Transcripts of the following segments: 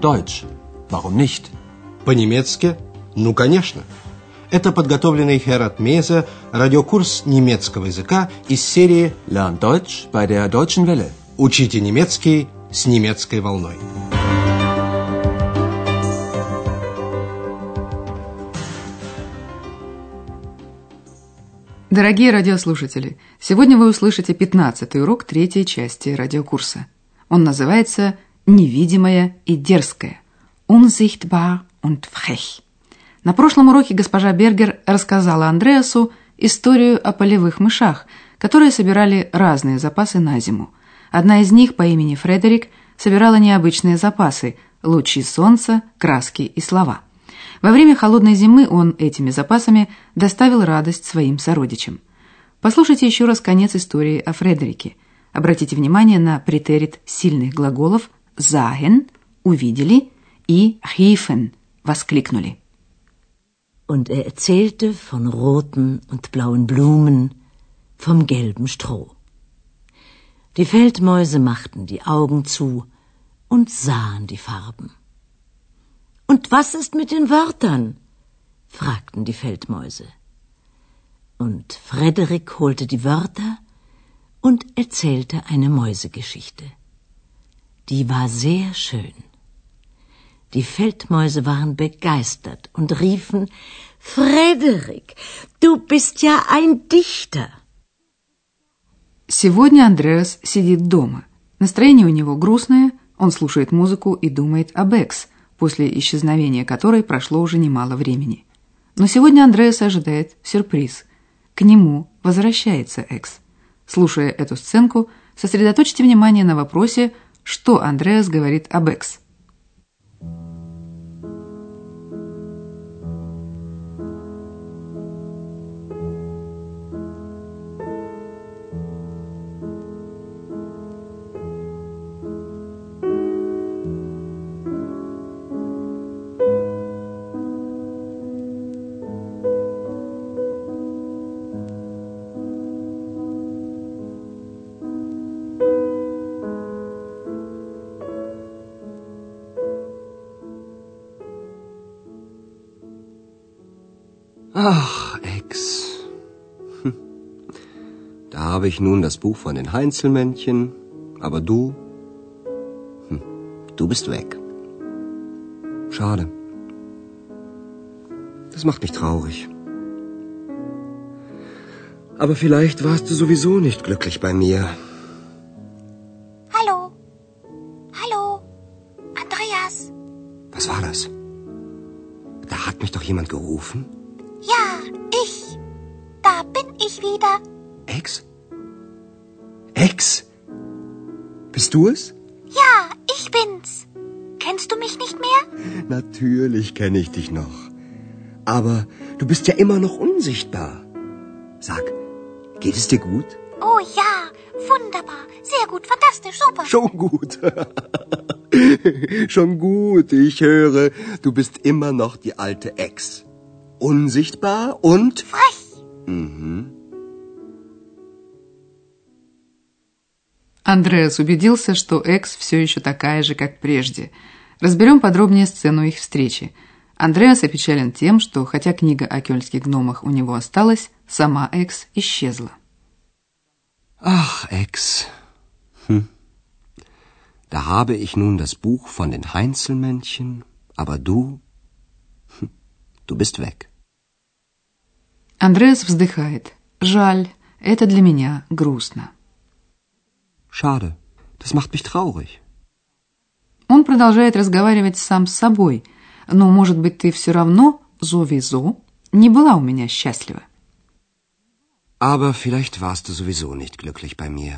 Deutsch. Warum nicht? По-немецки? Ну, конечно. Это подготовленный Херат Меза радиокурс немецкого языка из серии Lern Deutsch bei der Deutschen Welle. «Учите немецкий с немецкой волной». Дорогие радиослушатели, сегодня вы услышите 15 урок третьей части радиокурса. Он называется «Невидимая и дерзкая» «Unsichtbar und frech». На прошлом уроке госпожа Бергер рассказала Андреасу историю о полевых мышах, которые собирали разные запасы на зиму. Одна из них по имени Фредерик собирала необычные запасы – лучи солнца, краски и слова – во время холодной зимы он этими запасами доставил радость своим сородичам. Послушайте еще раз конец истории о Фредерике. Обратите внимание на претерит сильных глаголов «sagen» – «увидели» и «riefen» – «воскликнули». Und er erzählte von roten und blauen Blumen, vom gelben Stroh. Die Feldmäuse machten die Augen zu und sahen die Farben. Und was ist mit den Wörtern? fragten die Feldmäuse. Und Frederik holte die Wörter und erzählte eine Mäusegeschichte. Die war sehr schön. Die Feldmäuse waren begeistert und riefen Frederik, du bist ja ein Dichter. Сегодня Андреас сидит дома. Настроение у него грустное, он слушает музыку и думает об Экс – после исчезновения которой прошло уже немало времени. Но сегодня Андреас ожидает сюрприз. К нему возвращается Экс. Слушая эту сценку, сосредоточьте внимание на вопросе, что Андреас говорит об Экс. Habe ich nun das Buch von den Heinzelmännchen, aber du, hm, du bist weg. Schade. Das macht mich traurig. Aber vielleicht warst du sowieso nicht glücklich bei mir. Hallo. Hallo. Andreas. Was war das? Da hat mich doch jemand gerufen. Ja, ich. Da bin ich wieder. Ex? Ex? Bist du es? Ja, ich bin's. Kennst du mich nicht mehr? Natürlich kenne ich dich noch. Aber du bist ja immer noch unsichtbar. Sag, geht es dir gut? Oh ja, wunderbar. Sehr gut, fantastisch, super. Schon gut. Schon gut, ich höre, du bist immer noch die alte Ex unsichtbar und frech. Mhm. Андреас убедился, что Экс все еще такая же, как прежде. Разберем подробнее сцену их встречи. Андреас опечален тем, что, хотя книга о кёльнских гномах у него осталась, сама Экс исчезла. Ach, Ex. Hm. Da habe ich nun das Buch von den Heinzelmännchen, aber du, hm, du bist weg. Андреас вздыхает. Жаль, это для меня грустно. Schade, das macht mich traurig. Он продолжает разговаривать сам с собой. Но, может быть, ты все равно, sowieso, не была у меня счастлива. Aber vielleicht warst du sowieso nicht glücklich bei mir.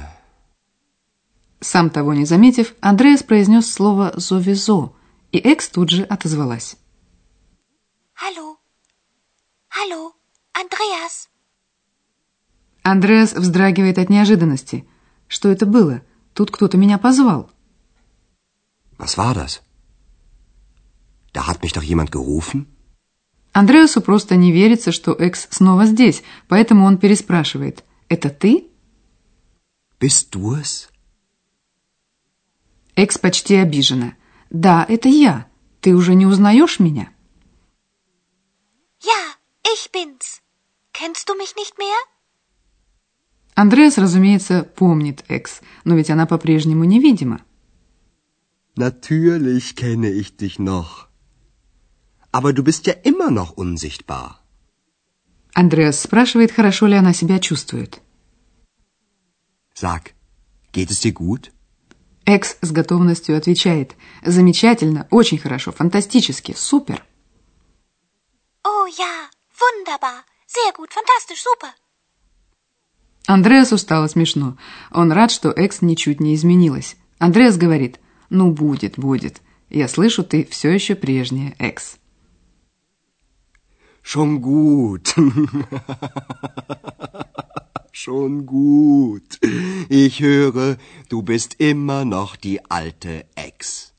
Сам того не заметив, Андреас произнес слово «sowieso», и Экс тут же отозвалась. Hallo. Hallo. Andreas. Андреас вздрагивает от неожиданности. Что это было? Тут кто-то меня позвал. Was war das? Da hat mich doch jemand gerufen? Андреасу просто не верится, что Экс снова здесь, поэтому он переспрашивает. «Это ты?» Bist du es? Экс почти обижена. Да, это я. Ты уже не узнаешь меня? Ja, ich bin's. Kennst du mich nicht mehr? Андреас, разумеется, помнит Экс, но ведь она по-прежнему невидима. Natürlich kenne ich dich noch. Aber du bist ja immer noch unsichtbar. Андреас спрашивает, хорошо ли она себя чувствует. Sag, geht es dir gut? Экс с готовностью отвечает. Замечательно, очень хорошо, фантастически, супер. Oh ja, wunderbar. Sehr gut, fantastisch, super. Андреасу стало смешно. Он рад, что Экс ничуть не изменилась. Андреас говорит, ну будет, будет. Я слышу, ты все еще прежняя, Экс. Schon gut. Schon gut. Ich höre, du bist immer noch die alte Ex.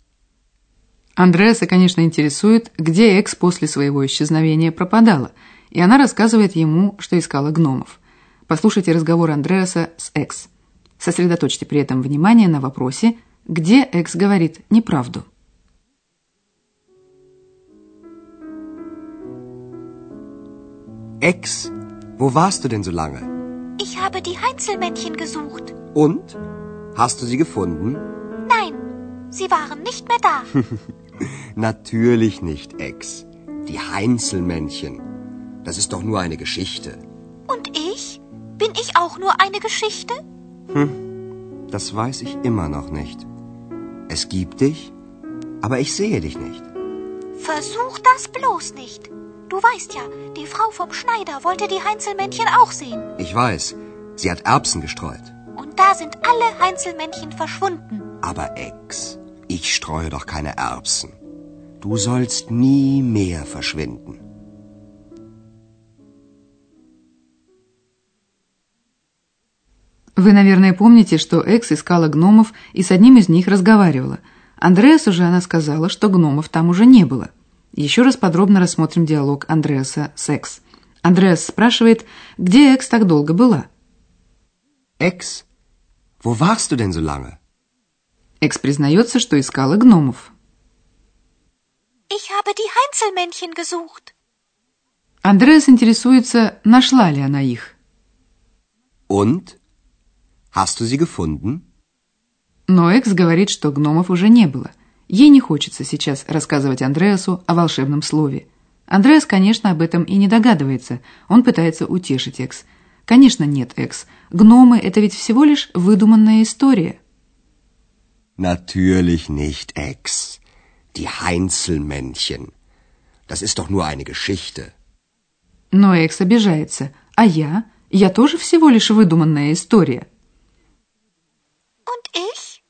Андреаса, конечно, интересует, где Экс после своего исчезновения пропадала, и она рассказывает ему, что искала гномов. Послушайте разговор Андреаса с Экс. Сосредоточьте при этом внимание на вопросе, где Экс говорит неправду. Ex, wo warst du denn so lange? Ich habe die Heinzelmännchen gesucht. Und? Hast du sie gefunden? Nein, sie waren nicht mehr da. Natürlich nicht, Ex. Die Heinzelmännchen. Das ist doch nur eine Geschichte. Und ich? Bin ich auch nur eine Geschichte? Das weiß ich immer noch nicht. Es gibt dich, aber ich sehe dich nicht. Versuch das bloß nicht. Du weißt ja, die Frau vom Schneider wollte die Heinzelmännchen auch sehen. Ich weiß, sie hat Erbsen gestreut. Und da sind alle Heinzelmännchen verschwunden. Aber Ex, ich streue doch keine Erbsen. Du sollst nie mehr verschwinden. Вы, наверное, помните, что Экс искала гномов и с одним из них разговаривала. Андреасу же она сказала, что гномов там уже не было. Еще раз подробно рассмотрим диалог Андреаса с Экс. Андреас спрашивает, где Экс так долго была. Ex, wo warst du denn so lange? Экс признается, что искала гномов. Ich habe die Heinzelmännchen gesucht. Андреас интересуется, нашла ли она их. Und? Hast du sie gefunden? Но Экс говорит, что гномов уже не было. Ей не хочется сейчас рассказывать Андреасу о волшебном слове. Андреас, конечно, об этом и не догадывается. Он пытается утешить Экс. Конечно, нет, Экс. Гномы — это ведь всего лишь выдуманная история. Natürlich nicht, Ex. Die Heinzelmännchen. Das ist doch nur eine Geschichte. Но Экс обижается. А я? Я тоже всего лишь выдуманная история. Ich?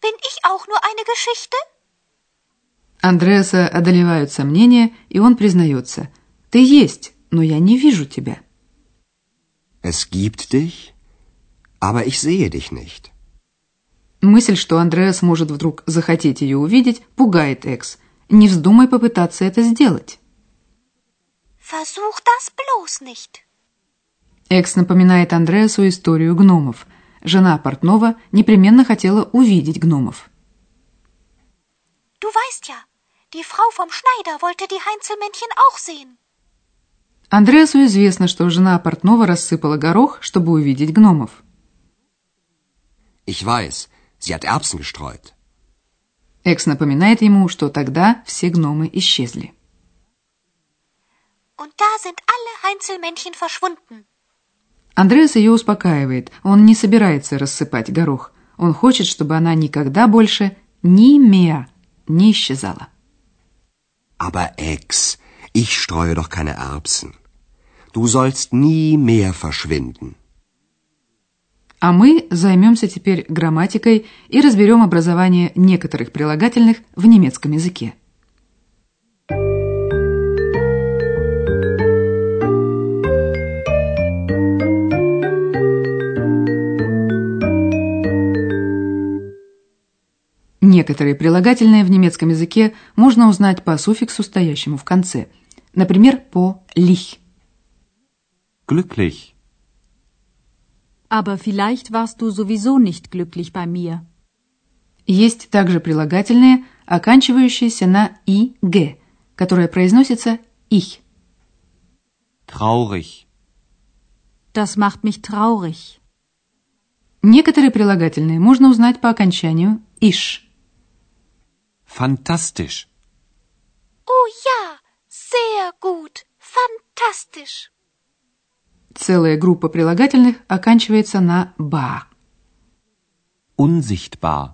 Bin ich auch nur eine Geschichte? Андреаса одолевают сомнения, и он признается. Ты есть, но я не вижу тебя. Es gibt dich, aber ich sehe dich nicht. Мысль, что Андреас может вдруг захотеть ее увидеть, пугает Экс. Не вздумай попытаться это сделать. Versuch das bloß nicht. Экс напоминает Андреасу историю гномов. Жена портного непременно хотела увидеть гномов. Du weißt ja, die Frau vom Schneider wollte die Heinzelmännchen auch sehen. Андреасу известно, что жена портного рассыпала горох, чтобы увидеть гномов. Ich weiß, sie hat Erbsen gestreut. Экс напоминает ему, что тогда все гномы исчезли. Und da sind alle Heinzelmännchen verschwunden. Андреас ее успокаивает. Он не собирается рассыпать горох. Он хочет, чтобы она никогда больше ни меа не исчезала. Aber Ex, ich streue doch keine Erbsen. Du sollst nie mehr verschwinden. А мы займемся теперь грамматикой и разберем образование некоторых прилагательных в немецком языке. Некоторые прилагательные в немецком языке можно узнать по суффиксу, стоящему в конце. Например, по «lich». Glücklich. Aber vielleicht warst du sowieso nicht glücklich bei mir. Есть также прилагательные, оканчивающиеся на «и-г», которое произносится «их». Traurig. Das macht mich traurig. Некоторые прилагательные можно узнать по окончанию «иш». Fantastisch. Oh ja, sehr gut. Fantastisch. Целая группа прилагательных оканчивается на «ба». Unsichtbar.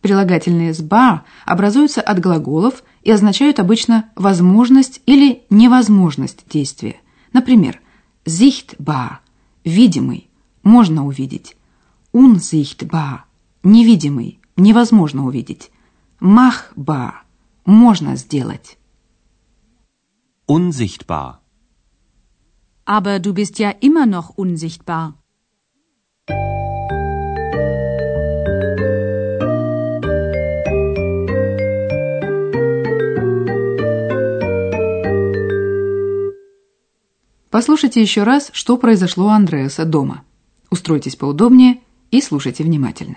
Прилагательные с «ба» образуются от глаголов и означают обычно возможность или невозможность действия. Например, sichtbar – видимый, можно увидеть. Unsichtbar – невидимый, невозможно увидеть. Machbar – можно сделать. Unsichtbar. Aber du bist ja immer noch unsichtbar. Послушайте еще раз, что произошло у Андреаса дома. Устройтесь поудобнее и слушайте внимательно.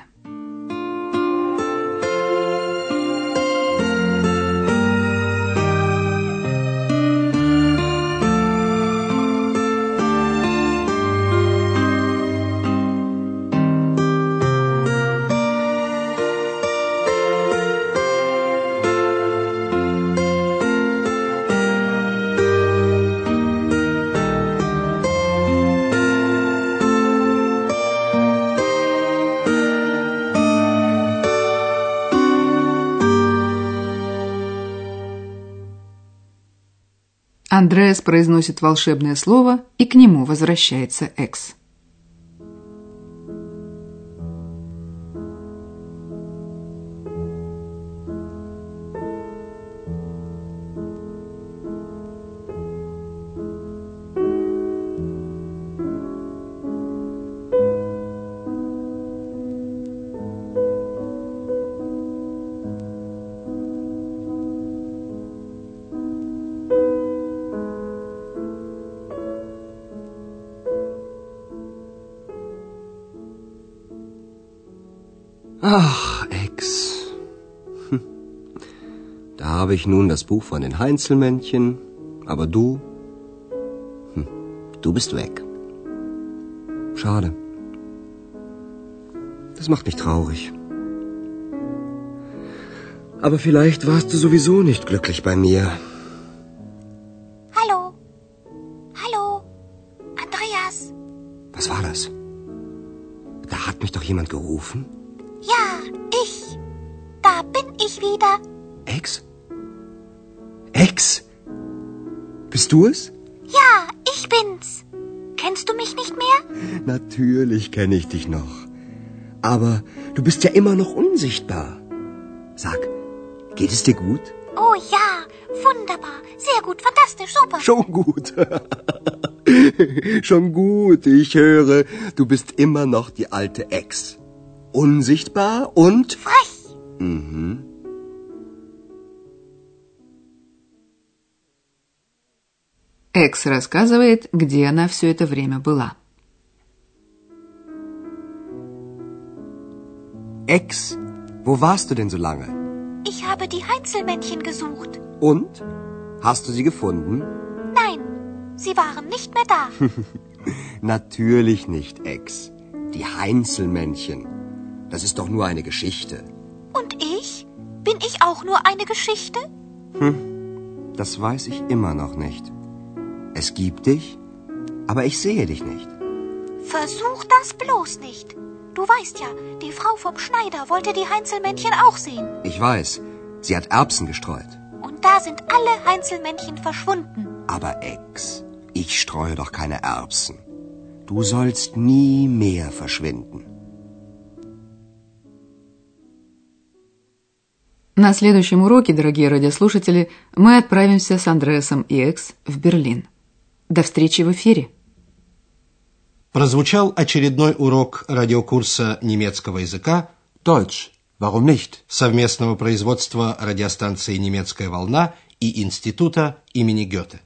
Андреас произносит волшебное слово, и к нему возвращается Экс. Da habe ich nun das Buch von den Heinzelmännchen, aber du, hm, du bist weg. Schade. Das macht mich traurig. Aber vielleicht warst du sowieso nicht glücklich bei mir. Hallo. Hallo. Andreas. Was war das? Da hat mich doch jemand gerufen. Ja, ich. Da bin ich wieder. Ex? Ex? Bist du es? Ja, ich bin's. Kennst du mich nicht mehr? Natürlich kenne ich dich noch. Aber du bist ja immer noch unsichtbar. Sag, geht es dir gut? Oh ja, wunderbar. Sehr gut, fantastisch, super. Schon gut. Schon gut, ich höre, du bist immer noch die alte Ex. Unsichtbar und... Frech. Mhm. Экс рассказывает, где она все это время была. Ex, wo warst du denn so lange? Ich habe die Heinzelmännchen gesucht. Und? Hast du sie gefunden? Nein, sie waren nicht mehr da. Natürlich nicht, Ex. Die Heinzelmännchen. Das ist doch nur eine Geschichte. Und ich? Bin ich auch nur eine Geschichte? Das weiß ich immer noch nicht. Es gibt dich, aber ich sehe dich nicht. Versuch das bloß nicht. Du weißt ja, die Frau vom Schneider wollte die Heinzelmännchen auch sehen. Ich weiß, sie hat Erbsen gestreut. Und da sind alle Heinzelmännchen verschwunden. Aber Ex, ich streue doch keine Erbsen. Du sollst nie mehr verschwinden. На следующем уроке, дорогие радиослушатели, мы отправимся с Андреасом и Экс в Берлин. До встречи в эфире. Прозвучал очередной урок радиокурса немецкого языка Deutsch. Warum nicht? совместного производства радиостанции «Немецкая волна» и Института имени Гёте.